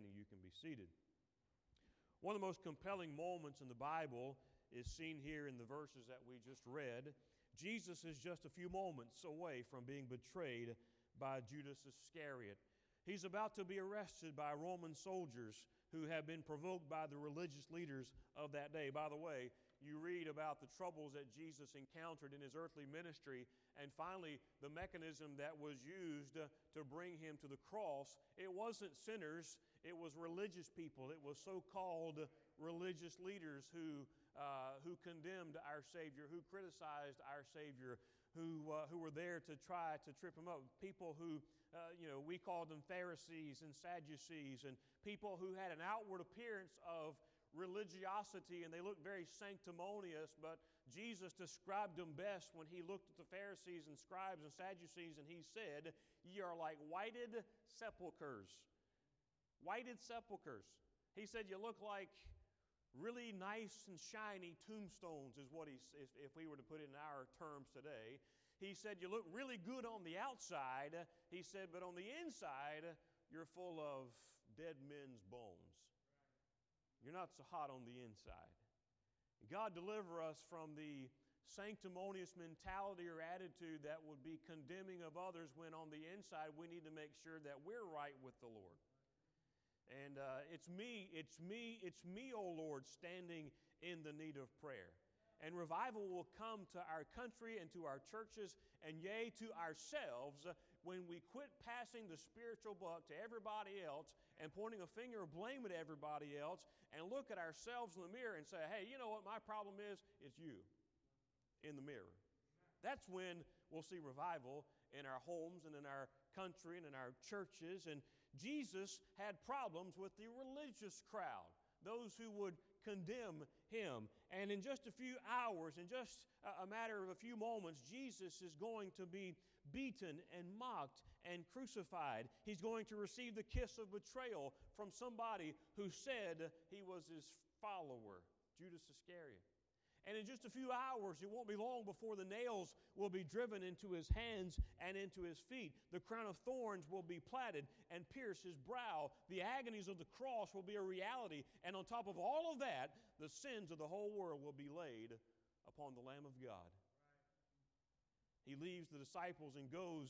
standing, you can be seated. One of the most compelling moments in the Bible is seen here in the verses that we just read. Jesus is just a few moments away from being betrayed by Judas Iscariot. He's about to be arrested by Roman soldiers who have been provoked by the religious leaders of that day. By the way, you read about the troubles that Jesus encountered in his earthly ministry, and finally, the mechanism that was used to bring him to the cross. It wasn't sinners, it was religious people, it was so called religious leaders who, uh, who condemned our Savior, who criticized our Savior, who, uh, who were there to try to trip him up. People who, uh, you know, we called them Pharisees and Sadducees, and people who had an outward appearance of religiosity and they looked very sanctimonious, but Jesus described them best when he looked at the Pharisees and scribes and Sadducees and he said, Ye are like whited sepulchres. Whited sepulchres. He said, You look like really nice and shiny tombstones, is what he, if, if we were to put it in our terms today. He said, You look really good on the outside. He said, But on the inside, you're full of dead men's bones. You're not so hot on the inside. God deliver us from the sanctimonious mentality or attitude that would be condemning of others when on the inside we need to make sure that we're right with the Lord. And uh, it's me, it's me, it's me, O Lord, standing in the need of prayer and revival will come to our country and to our churches and yea to ourselves when we quit passing the spiritual buck to everybody else and pointing a finger of blame at everybody else and look at ourselves in the mirror and say, hey, you know what my problem is? It's you in the mirror. That's when we'll see revival in our homes and in our country and in our churches. And Jesus had problems with the religious crowd, those who would condemn him. And in just a few hours, in just a matter of a few moments, Jesus is going to be beaten and mocked and crucified. He's going to receive the kiss of betrayal from somebody who said he was his follower, Judas Iscariot. And in just a few hours, it won't be long before the nails will be driven into his hands and into his feet. The crown of thorns will be platted and pierce his brow. The agonies of the cross will be a reality. And on top of all of that, the sins of the whole world will be laid upon the Lamb of God. He leaves the disciples and goes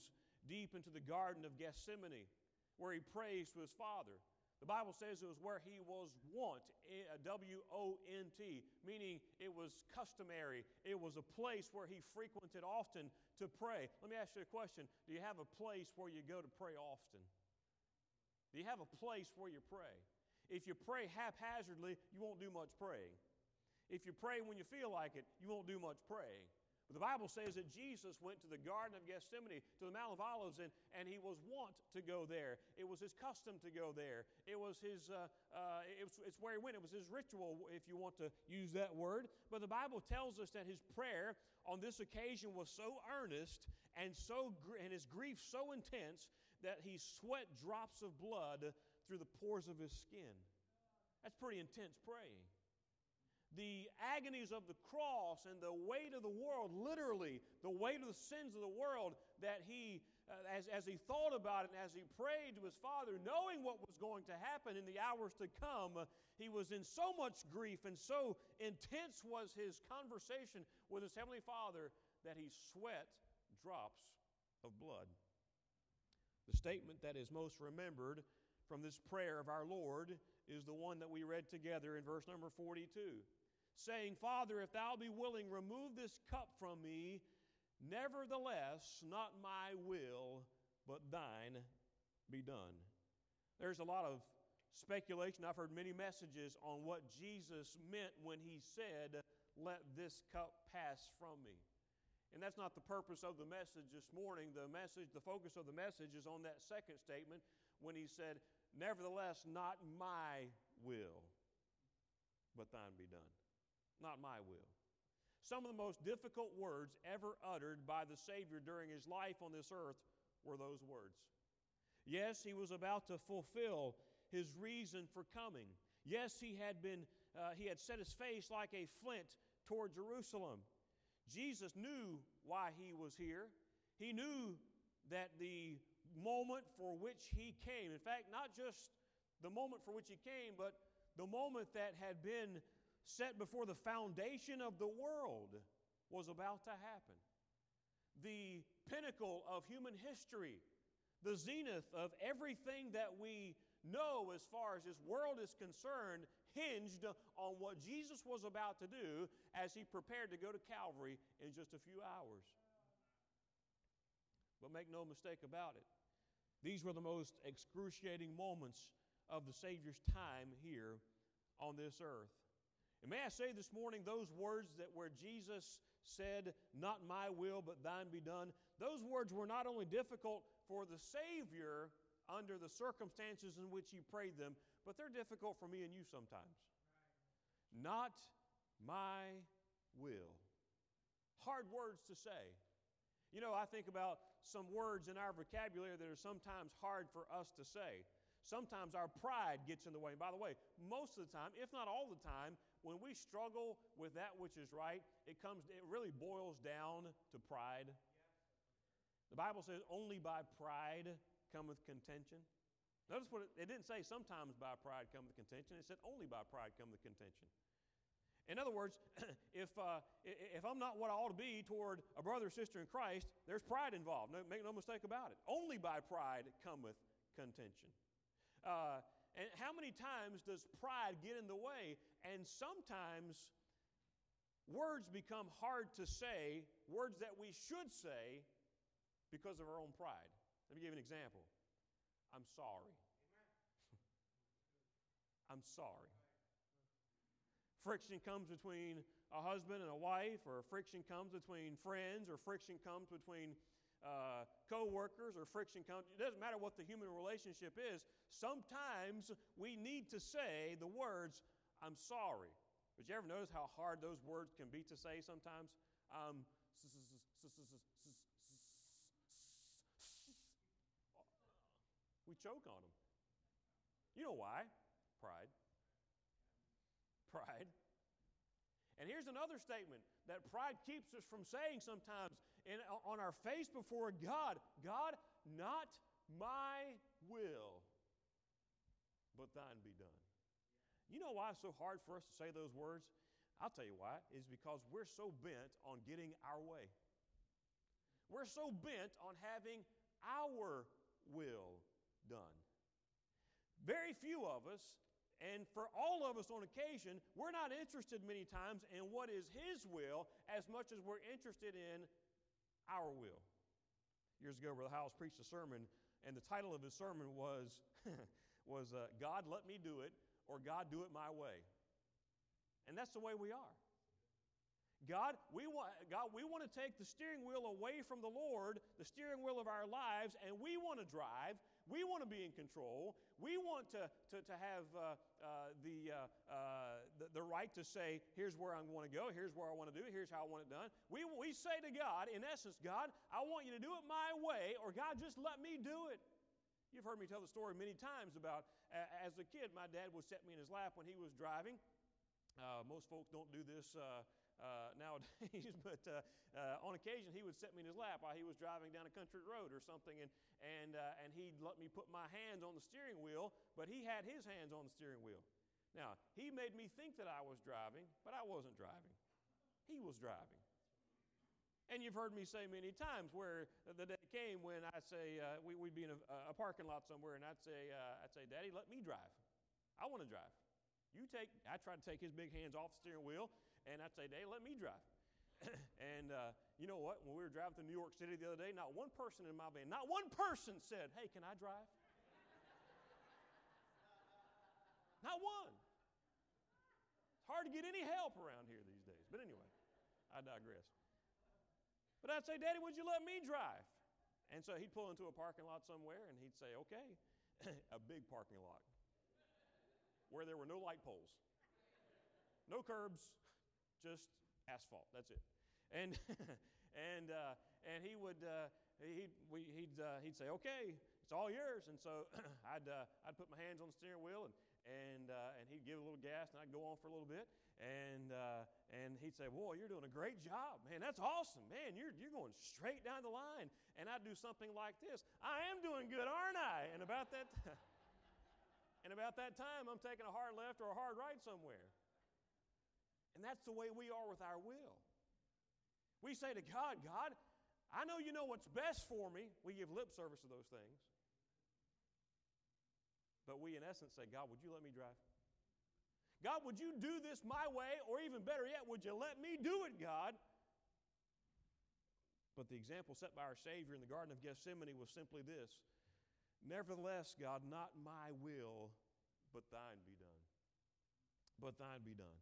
deep into the Garden of Gethsemane, where he prays to his Father. The Bible says it was where he was wont, eh, uh, W O N T, meaning it was customary. It was a place where he frequented often to pray. Let me ask you a question Do you have a place where you go to pray often? Do you have a place where you pray? If you pray haphazardly, you won't do much praying. If you pray when you feel like it, you won't do much praying. But the Bible says that Jesus went to the Garden of Gethsemane, to the Mount of Olives, and, and he was wont to go there. It was his custom to go there. It was his, uh, uh, it was, it's where he went. It was his ritual, if you want to use that word. But the Bible tells us that his prayer on this occasion was so earnest and, so, and his grief so intense that he sweat drops of blood through the pores of his skin. That's pretty intense praying the agonies of the cross and the weight of the world, literally, the weight of the sins of the world, that he, uh, as, as he thought about it and as he prayed to his Father, knowing what was going to happen in the hours to come, uh, he was in so much grief and so intense was his conversation with his Heavenly Father that he sweat drops of blood. The statement that is most remembered from this prayer of our Lord is the one that we read together in verse number 42 saying, Father, if thou be willing, remove this cup from me. Nevertheless, not my will, but thine be done. There's a lot of speculation. I've heard many messages on what Jesus meant when he said, Let this cup pass from me. And that's not the purpose of the message this morning. The message, the focus of the message is on that second statement when he said, Nevertheless, not my will, but thine be done not my will. Some of the most difficult words ever uttered by the Savior during his life on this earth were those words. Yes, he was about to fulfill his reason for coming. Yes, he had been uh, he had set his face like a flint toward Jerusalem. Jesus knew why he was here. He knew that the moment for which he came, in fact, not just the moment for which he came, but the moment that had been set before the foundation of the world was about to happen. The pinnacle of human history, the zenith of everything that we know as far as this world is concerned, hinged on what Jesus was about to do as he prepared to go to Calvary in just a few hours. But make no mistake about it, these were the most excruciating moments of the Savior's time here on this earth. And may I say this morning, those words that where Jesus said, Not my will, but thine be done, those words were not only difficult for the Savior under the circumstances in which he prayed them, but they're difficult for me and you sometimes. Not my will. Hard words to say. You know, I think about some words in our vocabulary that are sometimes hard for us to say. Sometimes our pride gets in the way. And by the way, most of the time, if not all the time, when we struggle with that which is right, it comes it really boils down to pride. The Bible says only by pride cometh contention. Notice what it, it didn't say sometimes by pride cometh contention. It said only by pride cometh contention. In other words, if, uh, if I'm not what I ought to be toward a brother or sister in Christ, there's pride involved. No, make no mistake about it. Only by pride cometh contention. Uh, and how many times does pride get in the way? And sometimes words become hard to say, words that we should say because of our own pride. Let me give you an example. I'm sorry. I'm sorry friction comes between a husband and a wife, or friction comes between friends, or friction comes between uh, co workers, or friction it doesn't matter what the human relationship is. Sometimes we need to say the words, I'm sorry. But you ever notice how hard those words can be to say sometimes? Um, we choke on them. You know why? Pride pride. And here's another statement that pride keeps us from saying sometimes in, on our face before God God, not my will, but thine be done. You know why it's so hard for us to say those words? I'll tell you why. Is because we're so bent on getting our way. We're so bent on having our will done. Very few of us and for all of us on occasion, we're not interested many times in what is His will as much as we're interested in our will. Years ago, Brother Howells preached a sermon, and the title of his sermon was, was uh, God, let me do it, or God, do it my way. And that's the way we are. God, we want, God, we want to take the steering wheel away from the Lord, the steering wheel of our lives, and we want to drive. We want to be in control. We want to, to, to have uh, uh, the, uh, uh, the, the, right to say, here's where I want to go, here's where I want to do it, here's how I want it done. We, we say to God, in essence, God, I want you to do it my way, or God, just let me do it. You've heard me tell the story many times about as a kid, my dad would set me in his lap when he was driving. Uh, most folks don't do this uh, nowadays, but uh, uh, on occasion he would set me in his lap while he was driving down a country road or something, and, and, uh, and he'd let me put my hands on the steering wheel, but he had his hands on the steering wheel. Now, he made me think that I was driving, but I wasn't driving. He was driving. And you've heard me say many times where the day came when I say, uh, we, would be in a, a, parking lot somewhere, and I'd say, uh, I'd say, Daddy, let me drive. I want to drive. You take, I try to take his big hands off the steering wheel, and I'd say, Dave, let me drive. and uh, you know what? When we were driving through New York City the other day, not one person in my van, not one person said, Hey, can I drive? not one. It's hard to get any help around here these days. But anyway, I digress. But I'd say, Daddy, would you let me drive? And so he'd pull into a parking lot somewhere and he'd say, Okay, a big parking lot where there were no light poles, no curbs, just asphalt. That's it. And, and, uh, and he would, uh, he'd, we, he'd, uh, he'd say, okay, it's all yours. And so I'd, uh, I'd put my hands on the steering wheel and, and, uh, and he'd give a little gas and I'd go on for a little bit. And, uh, and he'd say, Boy, you're doing a great job. Man, that's awesome. Man, you're, you're going straight down the line. And I'd do something like this I am doing good, aren't I? And about that, And about that time, I'm taking a hard left or a hard right somewhere. And that's the way we are with our will. We say to God, God, I know you know what's best for me. We give lip service to those things. But we, in essence, say, God, would you let me drive? God, would you do this my way? Or even better yet, would you let me do it, God? But the example set by our Savior in the Garden of Gethsemane was simply this Nevertheless, God, not my will, but thine be done. But thine be done.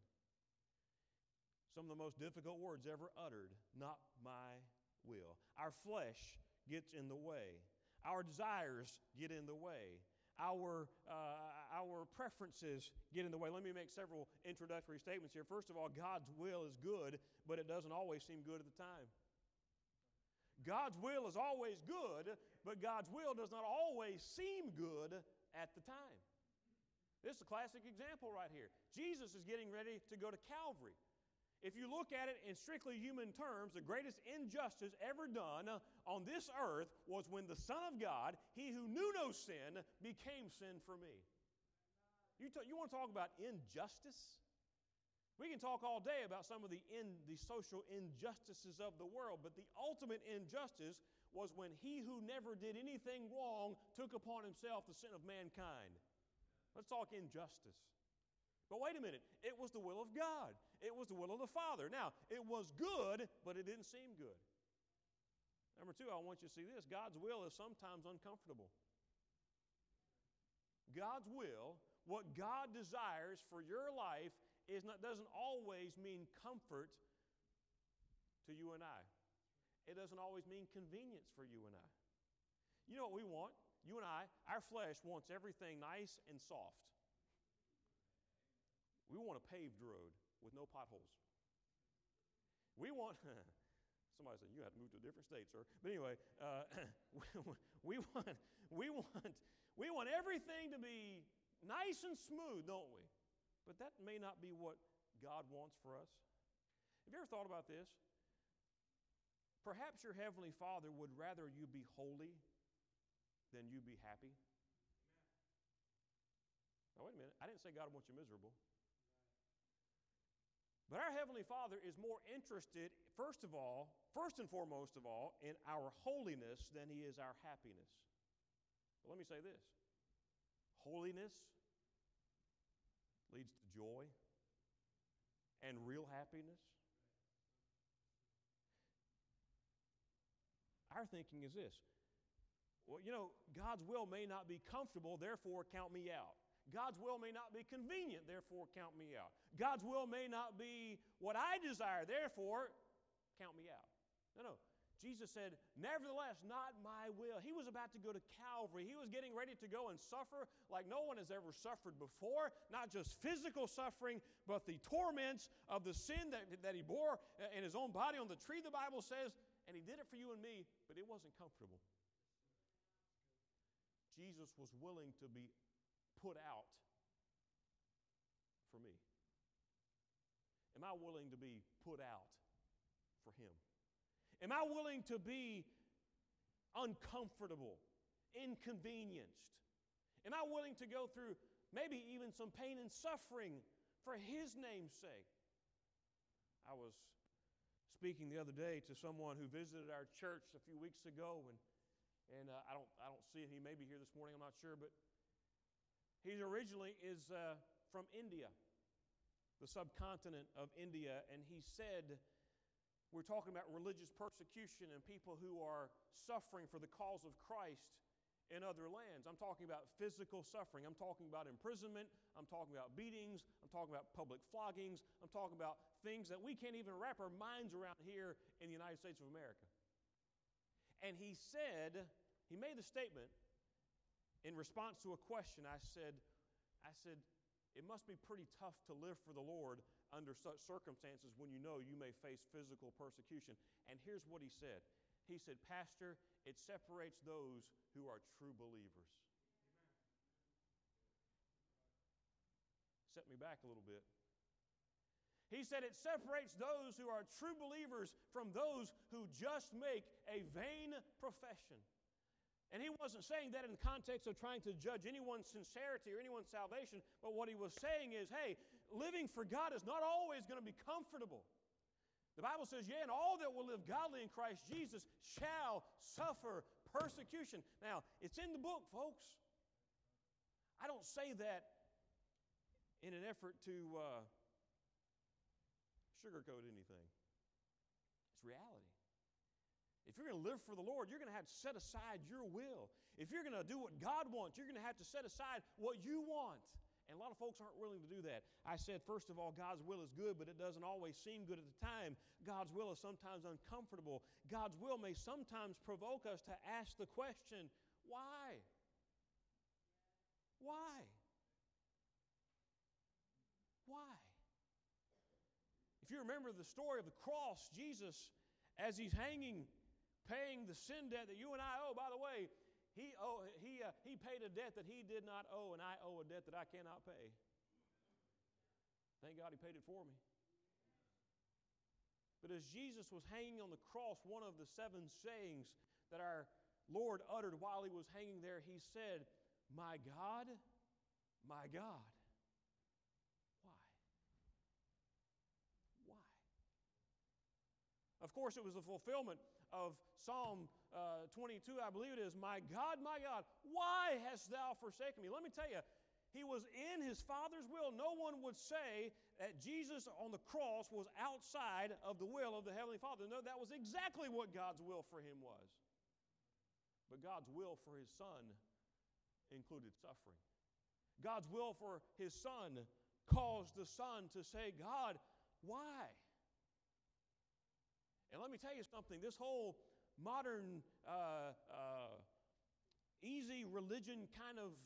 Some of the most difficult words ever uttered, not my will. Our flesh gets in the way, our desires get in the way. Our, uh, our preferences get in the way. Let me make several introductory statements here. First of all, God's will is good, but it doesn't always seem good at the time. God's will is always good, but God's will does not always seem good at the time. This is a classic example right here. Jesus is getting ready to go to Calvary. If you look at it in strictly human terms, the greatest injustice ever done on this earth was when the Son of God, he who knew no sin, became sin for me. You, t- you want to talk about injustice? We can talk all day about some of the, in, the social injustices of the world, but the ultimate injustice was when he who never did anything wrong took upon himself the sin of mankind. Let's talk injustice. But wait a minute, it was the will of God, it was the will of the Father. Now, it was good, but it didn't seem good. Number two, I want you to see this God's will is sometimes uncomfortable. God's will, what God desires for your life, is not, doesn't always mean comfort to you and I. It doesn't always mean convenience for you and I. You know what we want? You and I, our flesh wants everything nice and soft. We want a paved road with no potholes. We want, somebody said, you have to move to a different state, sir. But anyway, uh, we, want, we, want, we want everything to be nice and smooth, don't we? But that may not be what God wants for us. Have you ever thought about this? Perhaps your Heavenly Father would rather you be holy than you be happy. Now, wait a minute. I didn't say God wants you miserable. But our Heavenly Father is more interested, first of all, first and foremost of all, in our holiness than He is our happiness. But let me say this holiness leads to joy and real happiness. Our thinking is this well, you know, God's will may not be comfortable, therefore, count me out. God's will may not be convenient, therefore, count me out. God's will may not be what I desire, therefore, count me out. No, no. Jesus said, Nevertheless, not my will. He was about to go to Calvary. He was getting ready to go and suffer like no one has ever suffered before. Not just physical suffering, but the torments of the sin that, that he bore uh, in his own body on the tree, the Bible says. And he did it for you and me, but it wasn't comfortable. Jesus was willing to be put out for me? Am I willing to be put out for Him? Am I willing to be uncomfortable, inconvenienced? Am I willing to go through maybe even some pain and suffering for His name's sake? I was speaking the other day to someone who visited our church a few weeks ago, and, and uh, I, don't, I don't see it. He may be here this morning, I'm not sure, but he originally is uh, from India, the subcontinent of India, and he said, We're talking about religious persecution and people who are suffering for the cause of Christ in other lands. I'm talking about physical suffering. I'm talking about imprisonment. I'm talking about beatings. I'm talking about public floggings. I'm talking about things that we can't even wrap our minds around here in the United States of America. And he said, he made the statement in response to a question, I said, I said, it must be pretty tough to live for the Lord under such circumstances when you know you may face physical persecution. And here's what he said He said, Pastor, it separates those who are true believers. Set me back a little bit. He said it separates those who are true believers from those who just make a vain profession. And he wasn't saying that in the context of trying to judge anyone's sincerity or anyone's salvation, but what he was saying is hey, living for God is not always going to be comfortable. The Bible says, Yea, and all that will live godly in Christ Jesus shall suffer persecution. Now, it's in the book, folks. I don't say that in an effort to uh, sugarcoat anything, it's reality. If you're going to live for the Lord, you're going to have to set aside your will. If you're going to do what God wants, you're going to have to set aside what you want. And a lot of folks aren't willing to do that. I said, first of all, God's will is good, but it doesn't always seem good at the time. God's will is sometimes uncomfortable. God's will may sometimes provoke us to ask the question, why? Why? Why? If you remember the story of the cross, Jesus, as he's hanging paying the sin debt that you and I owe. By the way, he, owe, he, uh, he paid a debt that he did not owe, and I owe a debt that I cannot pay. Thank God he paid it for me. But as Jesus was hanging on the cross, one of the seven sayings that our Lord uttered while he was hanging there, he said, My God, my God. Why? Why? Of course, it was the fulfillment of Psalm uh, 22, I believe it is, My God, my God, why hast thou forsaken me? Let me tell you, he was in his Father's will. No one would say that Jesus on the cross was outside of the will of the Heavenly Father. No, that was exactly what God's will for him was. But God's will for his Son included suffering. God's will for his Son caused the Son to say, God, why? And let me tell you something this whole modern, uh, uh, easy religion kind of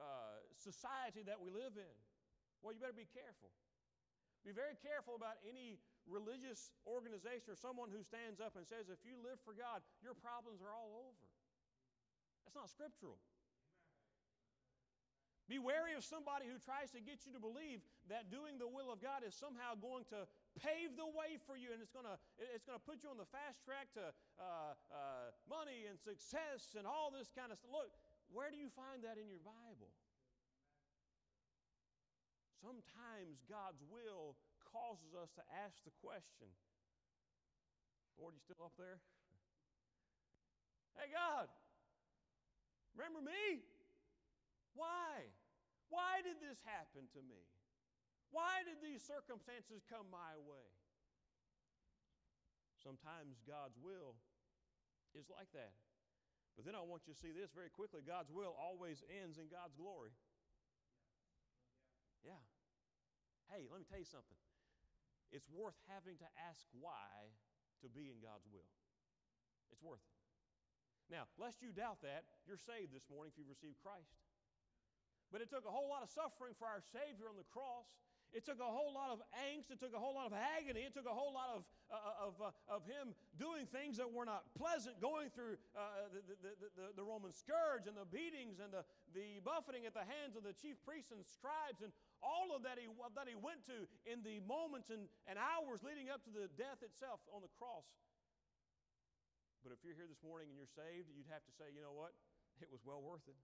uh, society that we live in, well, you better be careful. Be very careful about any religious organization or someone who stands up and says, if you live for God, your problems are all over. That's not scriptural. Be wary of somebody who tries to get you to believe that doing the will of God is somehow going to pave the way for you and it's going to it's going to put you on the fast track to uh, uh, money and success and all this kind of stuff. Look, where do you find that in your Bible? Sometimes God's will causes us to ask the question Lord, you still up there? Hey, God, remember me? Why? Why did this happen to me? Why did these circumstances come my way? Sometimes God's will is like that. But then I want you to see this very quickly God's will always ends in God's glory. Yeah. Hey, let me tell you something. It's worth having to ask why to be in God's will. It's worth it. Now, lest you doubt that, you're saved this morning if you've received Christ. But it took a whole lot of suffering for our Savior on the cross. It took a whole lot of angst. It took a whole lot of agony. It took a whole lot of, uh, uh of, uh, of him doing things that were not pleasant, going through uh, the, the, the, the, Roman scourge and the beatings and the, the buffeting at the hands of the chief priests and scribes and all of that he, that he went to in the moments and, and hours leading up to the death itself on the cross. But if you're here this morning and you're saved, you'd have to say, you know what? It was well worth it.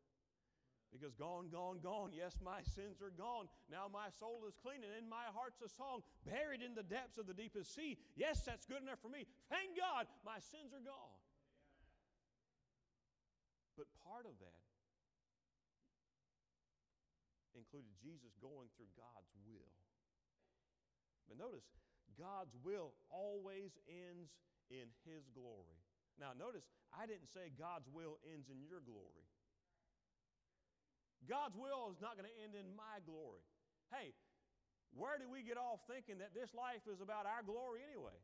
Because gone, gone, gone. Yes, my sins are gone. Now my soul is clean, and in my heart's a song buried in the depths of the deepest sea. Yes, that's good enough for me. Thank God, my sins are gone. But part of that included Jesus going through God's will. But notice, God's will always ends in His glory. Now, notice, I didn't say God's will ends in your glory. God's will is not going to end in my glory. Hey, where do we get off thinking that this life is about our glory anyway?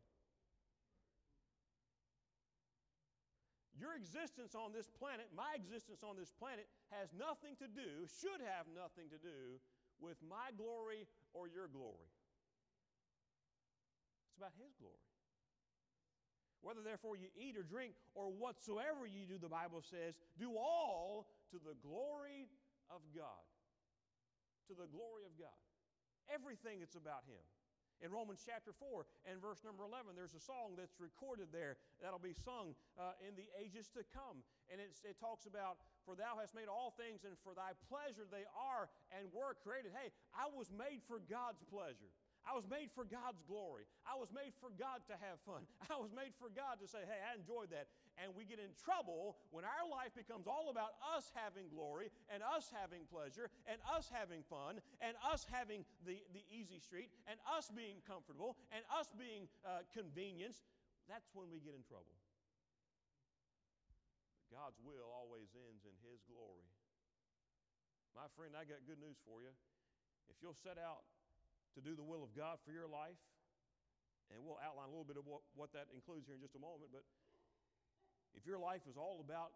Your existence on this planet, my existence on this planet, has nothing to do, should have nothing to do with my glory or your glory. It's about His glory. Whether therefore you eat or drink or whatsoever you do, the Bible says, do all to the glory of God. To the glory of God. Everything it's about Him. In Romans chapter 4 and verse number 11, there's a song that's recorded there that'll be sung uh, in the ages to come. And it talks about, For thou hast made all things, and for thy pleasure they are and were created. Hey, I was made for God's pleasure. I was made for God's glory. I was made for God to have fun. I was made for God to say, hey, I enjoyed that. And we get in trouble when our life becomes all about us having glory and us having pleasure and us having fun and us having the, the easy street and us being comfortable and us being uh, convenience. That's when we get in trouble. God's will always ends in His glory. My friend, I got good news for you. If you'll set out to do the will of God for your life. And we'll outline a little bit of what, what that includes here in just a moment. But if your life is all about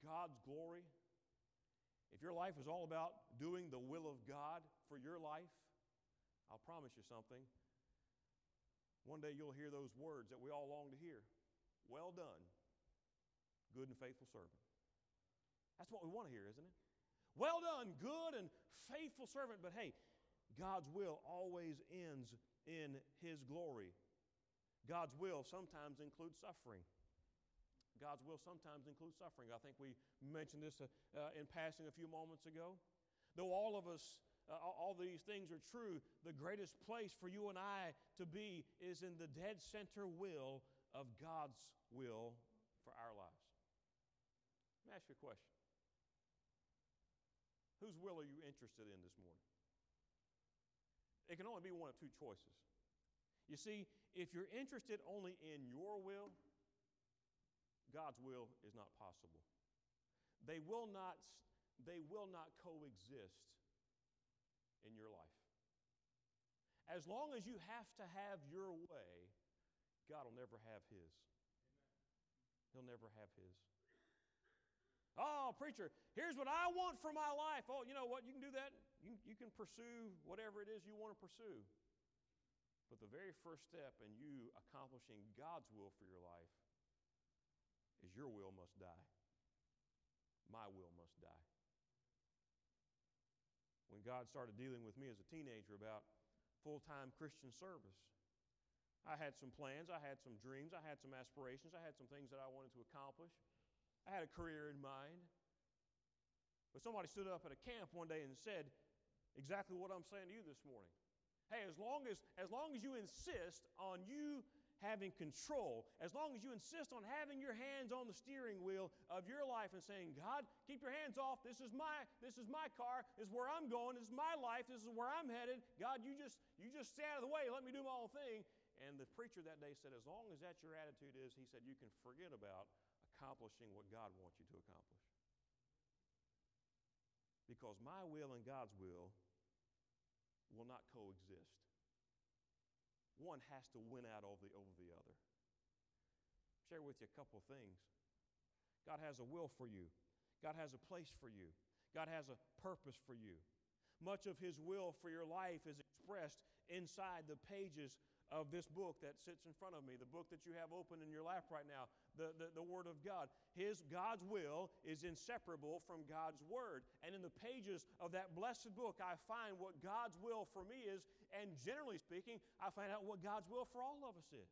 God's glory, if your life is all about doing the will of God for your life, I'll promise you something. One day you'll hear those words that we all long to hear Well done, good and faithful servant. That's what we want to hear, isn't it? Well done, good and faithful servant. But hey, God's will always ends in His glory. God's will sometimes includes suffering. God's will sometimes includes suffering. I think we mentioned this uh, uh, in passing a few moments ago. Though all of us, uh, all these things are true, the greatest place for you and I to be is in the dead center will of God's will for our lives. Let me ask you a question Whose will are you interested in this morning? It can only be one of two choices. You see, if you're interested only in your will, God's will is not possible. They will not, they will not coexist in your life. As long as you have to have your way, God will never have His. He'll never have His. Oh, preacher, here's what I want for my life. Oh, you know what? You can do that. You, you can pursue whatever it is you want to pursue. But the very first step in you accomplishing God's will for your life is your will must die. My will must die. When God started dealing with me as a teenager about full time Christian service, I had some plans, I had some dreams, I had some aspirations, I had some things that I wanted to accomplish. I had a career in mind. But somebody stood up at a camp one day and said exactly what I'm saying to you this morning. Hey, as long as, as long as you insist on you having control, as long as you insist on having your hands on the steering wheel of your life and saying, God, keep your hands off. This is my, this is my car. This is where I'm going. This is my life. This is where I'm headed. God, you just, you just stay out of the way. Let me do my own thing. And the preacher that day said, as long as that's your attitude is, he said, you can forget about accomplishing what God wants you to accomplish. Because my will and God's will will not coexist. One has to win out over the, over the other. Share with you a couple of things. God has a will for you. God has a place for you. God has a purpose for you. Much of His will for your life is expressed inside the pages of this book that sits in front of me, the book that you have open in your lap right now, the, the, the, Word of God. His God's will is inseparable from God's Word. And in the pages of that blessed book, I find what God's will for me is, and generally speaking, I find out what God's will for all of us is.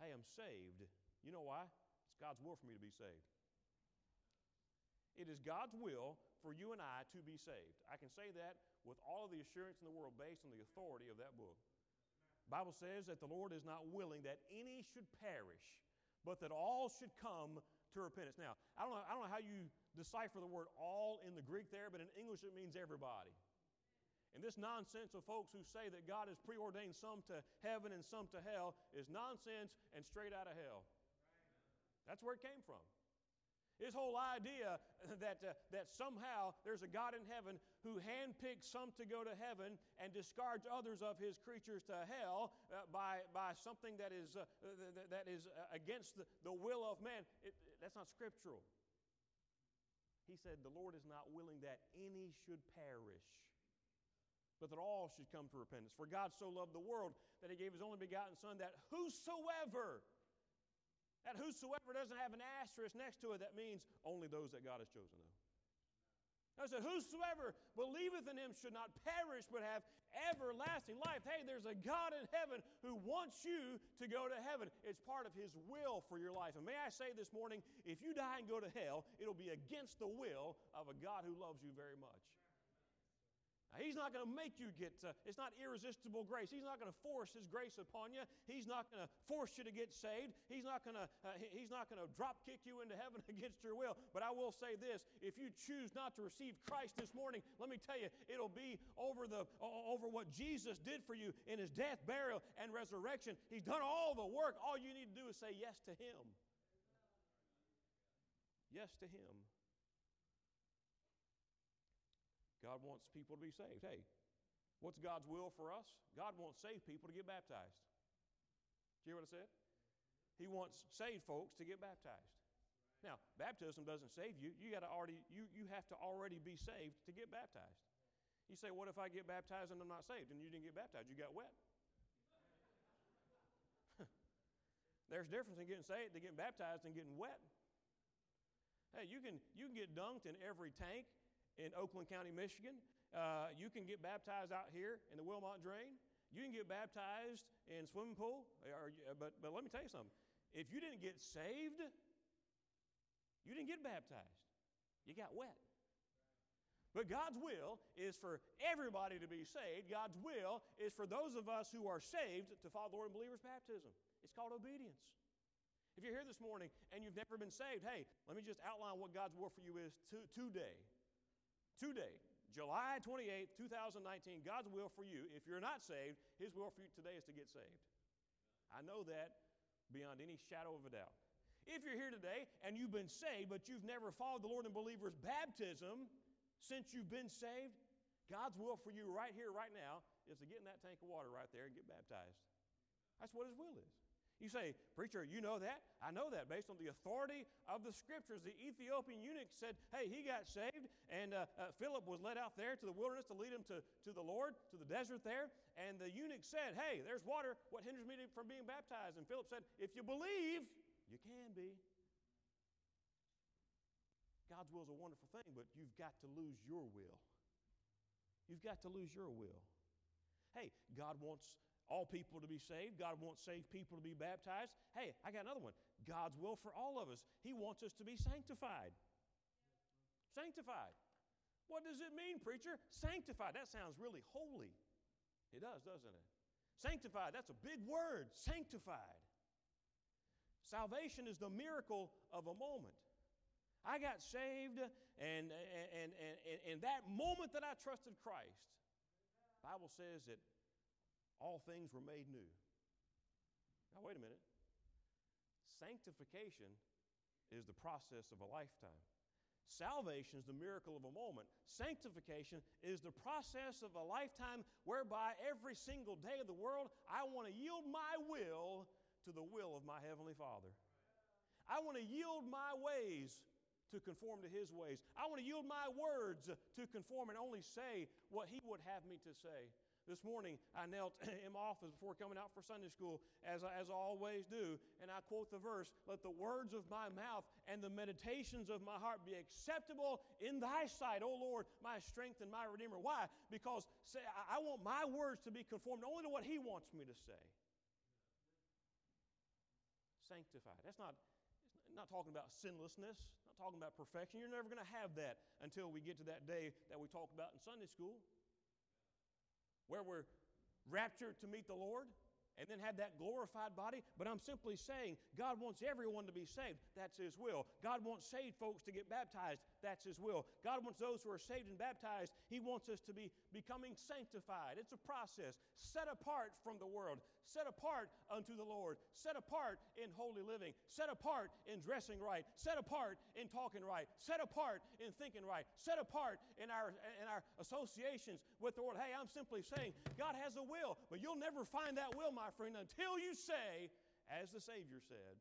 Hey, I'm saved. You know why? It's God's will for me to be saved. It is God's will for you and I to be saved. I can say that with all of the assurance in the world based on the authority of that book. The Bible says that the Lord is not willing that any should perish, but that all should come to repentance. Now, I don't know, I don't know how you decipher the word all in the Greek there, but in English it means everybody. And this nonsense of folks who say that God has preordained some to heaven and some to hell is nonsense and straight out of hell. That's where it came from. His whole idea that, uh, that somehow there's a God in heaven who handpicks some to go to heaven and discards others of his creatures to hell uh, by, by something that is, uh, th- that is uh, against the, the will of man, it, that's not scriptural. He said, The Lord is not willing that any should perish, but that all should come to repentance. For God so loved the world that he gave his only begotten Son, that whosoever that whosoever doesn't have an asterisk next to it, that means only those that God has chosen. I said, Whosoever believeth in him should not perish but have everlasting life. Hey, there's a God in heaven who wants you to go to heaven. It's part of his will for your life. And may I say this morning, if you die and go to hell, it'll be against the will of a God who loves you very much. He's not going to make you get, uh, it's not irresistible grace. He's not going to force his grace upon you. He's not going to force you to get saved. He's not going to, uh, he's not going to drop kick you into heaven against your will. But I will say this, if you choose not to receive Christ this morning, let me tell you, it'll be over the, over what Jesus did for you in his death, burial, and resurrection. He's done all the work. All you need to do is say yes to him. Yes to him. God wants people to be saved. Hey, what's God's will for us? God wants saved people to get baptized. Do you hear what I said? He wants saved folks to get baptized. Now, baptism doesn't save you. You got to already you you have to already be saved to get baptized. You say, "What if I get baptized and I'm not saved?" And you didn't get baptized, you got wet. There's a difference in getting saved, to getting baptized, and getting wet. Hey, you can you can get dunked in every tank in Oakland County, Michigan. Uh, you can get baptized out here in the Wilmot Drain. You can get baptized in swimming pool. Or, but, but let me tell you something. If you didn't get saved, you didn't get baptized. You got wet. But God's will is for everybody to be saved. God's will is for those of us who are saved to follow the Lord in believer's baptism. It's called obedience. If you're here this morning and you've never been saved, hey, let me just outline what God's will for you is to, today today, July 28th, 2019, God's will for you, if you're not saved, His will for you today is to get saved. I know that beyond any shadow of a doubt. If you're here today and you've been saved, but you've never followed the Lord in believer's baptism since you've been saved, God's will for you right here, right now, is to get in that tank of water right there and get baptized. That's what His will is. You say, Preacher, you know that? I know that based on the authority of the scriptures. The Ethiopian eunuch said, Hey, he got saved, and uh, uh, Philip was led out there to the wilderness to lead him to, to the Lord, to the desert there. And the eunuch said, Hey, there's water. What hinders me from being baptized? And Philip said, If you believe, you can be. God's will is a wonderful thing, but you've got to lose your will. You've got to lose your will. Hey, God wants all people to be saved. God wants saved people to be baptized. Hey, I got another one. God's will for all of us. He wants us to be sanctified. Sanctified. What does it mean, preacher? Sanctified. That sounds really holy. It does, doesn't it? Sanctified, that's a big word. Sanctified. Salvation is the miracle of a moment. I got saved, and, and, and, and, that moment that I trusted Christ, Bible says that all things were made new. Now, wait a minute. Sanctification is the process of a lifetime. Salvation is the miracle of a moment. Sanctification is the process of a lifetime whereby every single day of the world I want to yield my will to the will of my Heavenly Father. I want to yield my ways to conform to His ways. I want to yield my words to conform and only say what He would have me to say. This morning, I knelt in my office before coming out for Sunday school, as I, as I always do, and I quote the verse Let the words of my mouth and the meditations of my heart be acceptable in thy sight, O Lord, my strength and my redeemer. Why? Because say, I want my words to be conformed only to what He wants me to say. Sanctified. That's not, not talking about sinlessness, not talking about perfection. You're never going to have that until we get to that day that we talked about in Sunday school where we're raptured to meet the Lord and then have that glorified body. But I'm simply saying God wants everyone to be saved. That's His will. God wants saved folks to get baptized. That's His will. God wants those who are saved and baptized, He wants us to be becoming sanctified. It's a process set apart from the world, set apart unto the Lord, set apart in holy living, set apart in dressing right, set apart in talking right, set apart in thinking right, set apart in our, in our associations with the Lord. Hey, I'm simply saying God has a will, but you'll never find that will, my friend, until you say, as the Savior said,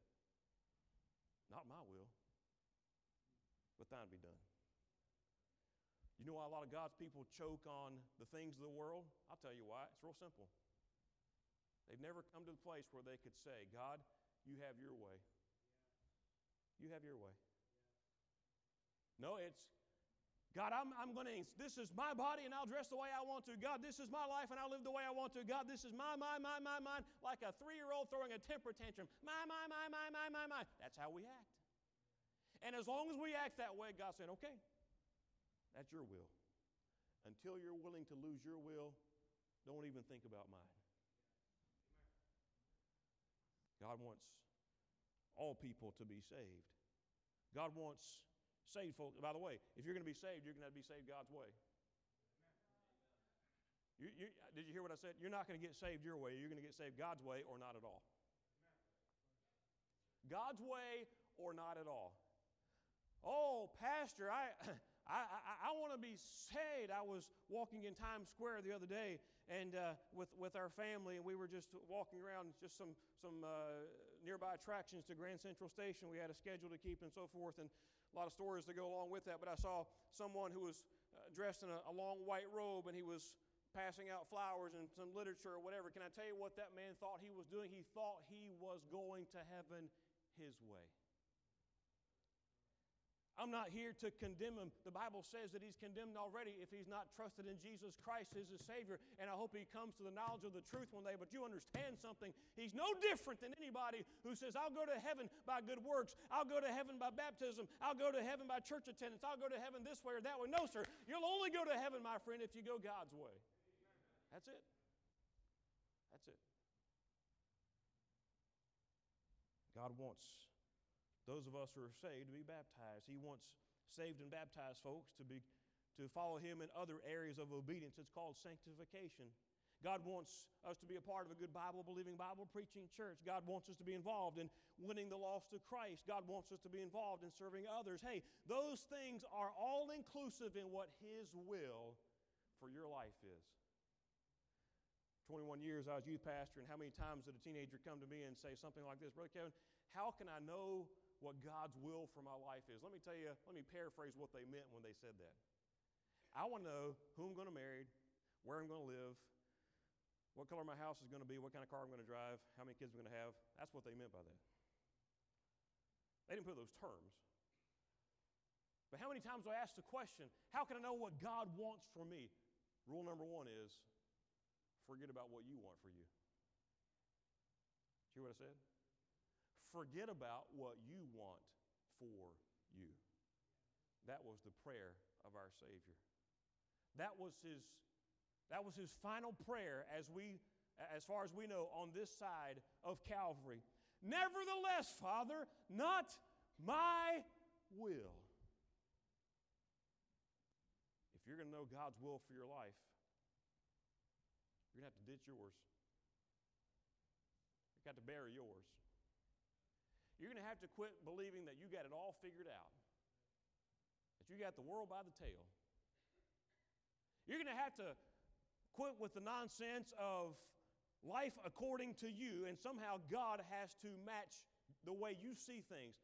Not my will, but thine be done. You know why a lot of God's people choke on the things of the world? I'll tell you why. It's real simple. They've never come to the place where they could say, God, you have your way. You have your way. No, it's God, I'm, I'm going to, this is my body and I'll dress the way I want to. God, this is my life and I'll live the way I want to. God, this is my, my, my, my, mine, like a three year old throwing a temper tantrum. My, my, my, my, my, my, my. That's how we act. And as long as we act that way, God said, okay, that's your will. Until you're willing to lose your will, don't even think about mine. God wants all people to be saved. God wants saved folks. By the way, if you're going to be saved, you're going to be saved God's way. You, you, did you hear what I said? You're not going to get saved your way. You're going to get saved God's way or not at all. God's way or not at all. Oh, Pastor, I, I, I, I want to be saved. I was walking in Times Square the other day and uh, with, with our family, and we were just walking around just some, some uh, nearby attractions to Grand Central Station. We had a schedule to keep and so forth, and a lot of stories to go along with that. But I saw someone who was uh, dressed in a, a long white robe, and he was passing out flowers and some literature or whatever. Can I tell you what that man thought he was doing? He thought he was going to heaven his way. I'm not here to condemn him. The Bible says that he's condemned already if he's not trusted in Jesus Christ as his Savior. And I hope he comes to the knowledge of the truth one day. But you understand something. He's no different than anybody who says, I'll go to heaven by good works. I'll go to heaven by baptism. I'll go to heaven by church attendance. I'll go to heaven this way or that way. No, sir. You'll only go to heaven, my friend, if you go God's way. That's it. That's it. God wants those of us who are saved to be baptized. He wants saved and baptized folks to be to follow him in other areas of obedience. It's called sanctification. God wants us to be a part of a good Bible believing, Bible preaching church. God wants us to be involved in winning the lost to Christ. God wants us to be involved in serving others. Hey, those things are all inclusive in what His will for your life is. 21 years I was youth pastor, and how many times did a teenager come to me and say something like this Brother Kevin, how can I know what God's will for my life is. Let me tell you, let me paraphrase what they meant when they said that. I want to know who I'm going to marry, where I'm going to live, what color my house is going to be, what kind of car I'm going to drive, how many kids I'm going to have. That's what they meant by that. They didn't put those terms. But how many times do I ask the question, how can I know what God wants for me? Rule number one is forget about what you want for you. Did you hear what I said? Forget about what you want for you. That was the prayer of our Savior. That was his, that was his final prayer as we, as far as we know, on this side of Calvary. Nevertheless, Father, not my will. If you're going to know God's will for your life, you're going to have to ditch yours. You've got to bury yours. You're going to have to quit believing that you got it all figured out, that you got the world by the tail. You're going to have to quit with the nonsense of life according to you, and somehow God has to match the way you see things.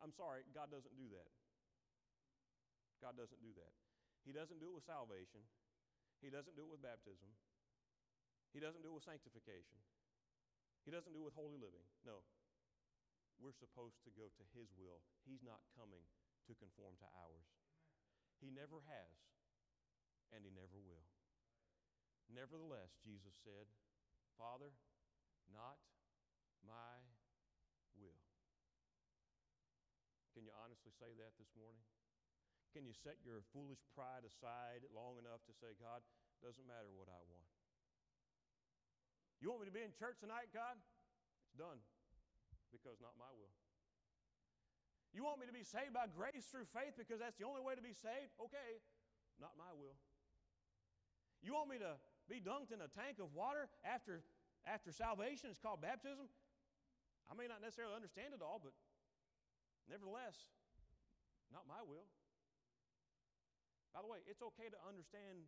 I'm sorry, God doesn't do that. God doesn't do that. He doesn't do it with salvation, He doesn't do it with baptism, He doesn't do it with sanctification, He doesn't do it with holy living. No, we're supposed to go to His will. He's not coming to conform to ours. He never has, and He never will. Nevertheless, Jesus said, Father, not my will. Can you honestly say that this morning? Can you set your foolish pride aside long enough to say, God, doesn't matter what I want? You want me to be in church tonight, God? It's done because not my will. You want me to be saved by grace through faith because that's the only way to be saved? Okay, not my will. You want me to be dunked in a tank of water after, after salvation? It's called baptism. I may not necessarily understand it all, but nevertheless, not my will. By the way, it's okay to understand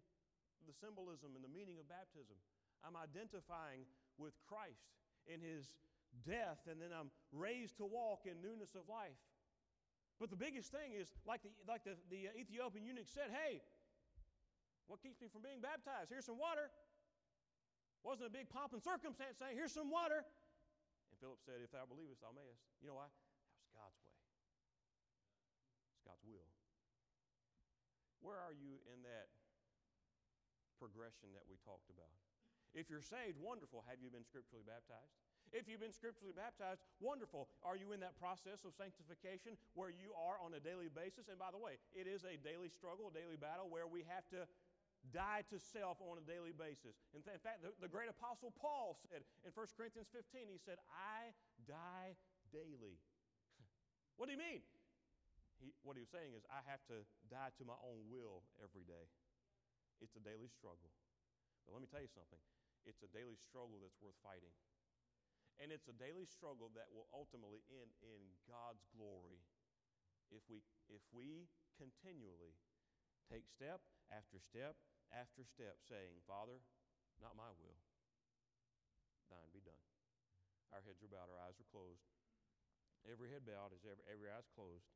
the symbolism and the meaning of baptism. I'm identifying with Christ in his death, and then I'm raised to walk in newness of life. But the biggest thing is, like the, like the, the uh, Ethiopian eunuch said, hey, what keeps me from being baptized? Here's some water. Wasn't a big pomp and circumstance saying, here's some water. And Philip said, if thou believest, thou mayest. You know why? That was God's way. It's God's will. Where are you in that progression that we talked about? If you're saved, wonderful. Have you been scripturally baptized? If you've been scripturally baptized, wonderful. Are you in that process of sanctification where you are on a daily basis? And by the way, it is a daily struggle, a daily battle where we have to die to self on a daily basis. In, th- in fact, the, the great apostle Paul said in 1 Corinthians 15, he said, I die daily. what do you mean? He, what he was saying is, I have to die to my own will every day. It's a daily struggle. But let me tell you something it's a daily struggle that's worth fighting. And it's a daily struggle that will ultimately end in God's glory if we, if we continually take step after step after step saying, Father, not my will, thine be done. Our heads are bowed, our eyes are closed. Every head bowed is every, every eyes closed.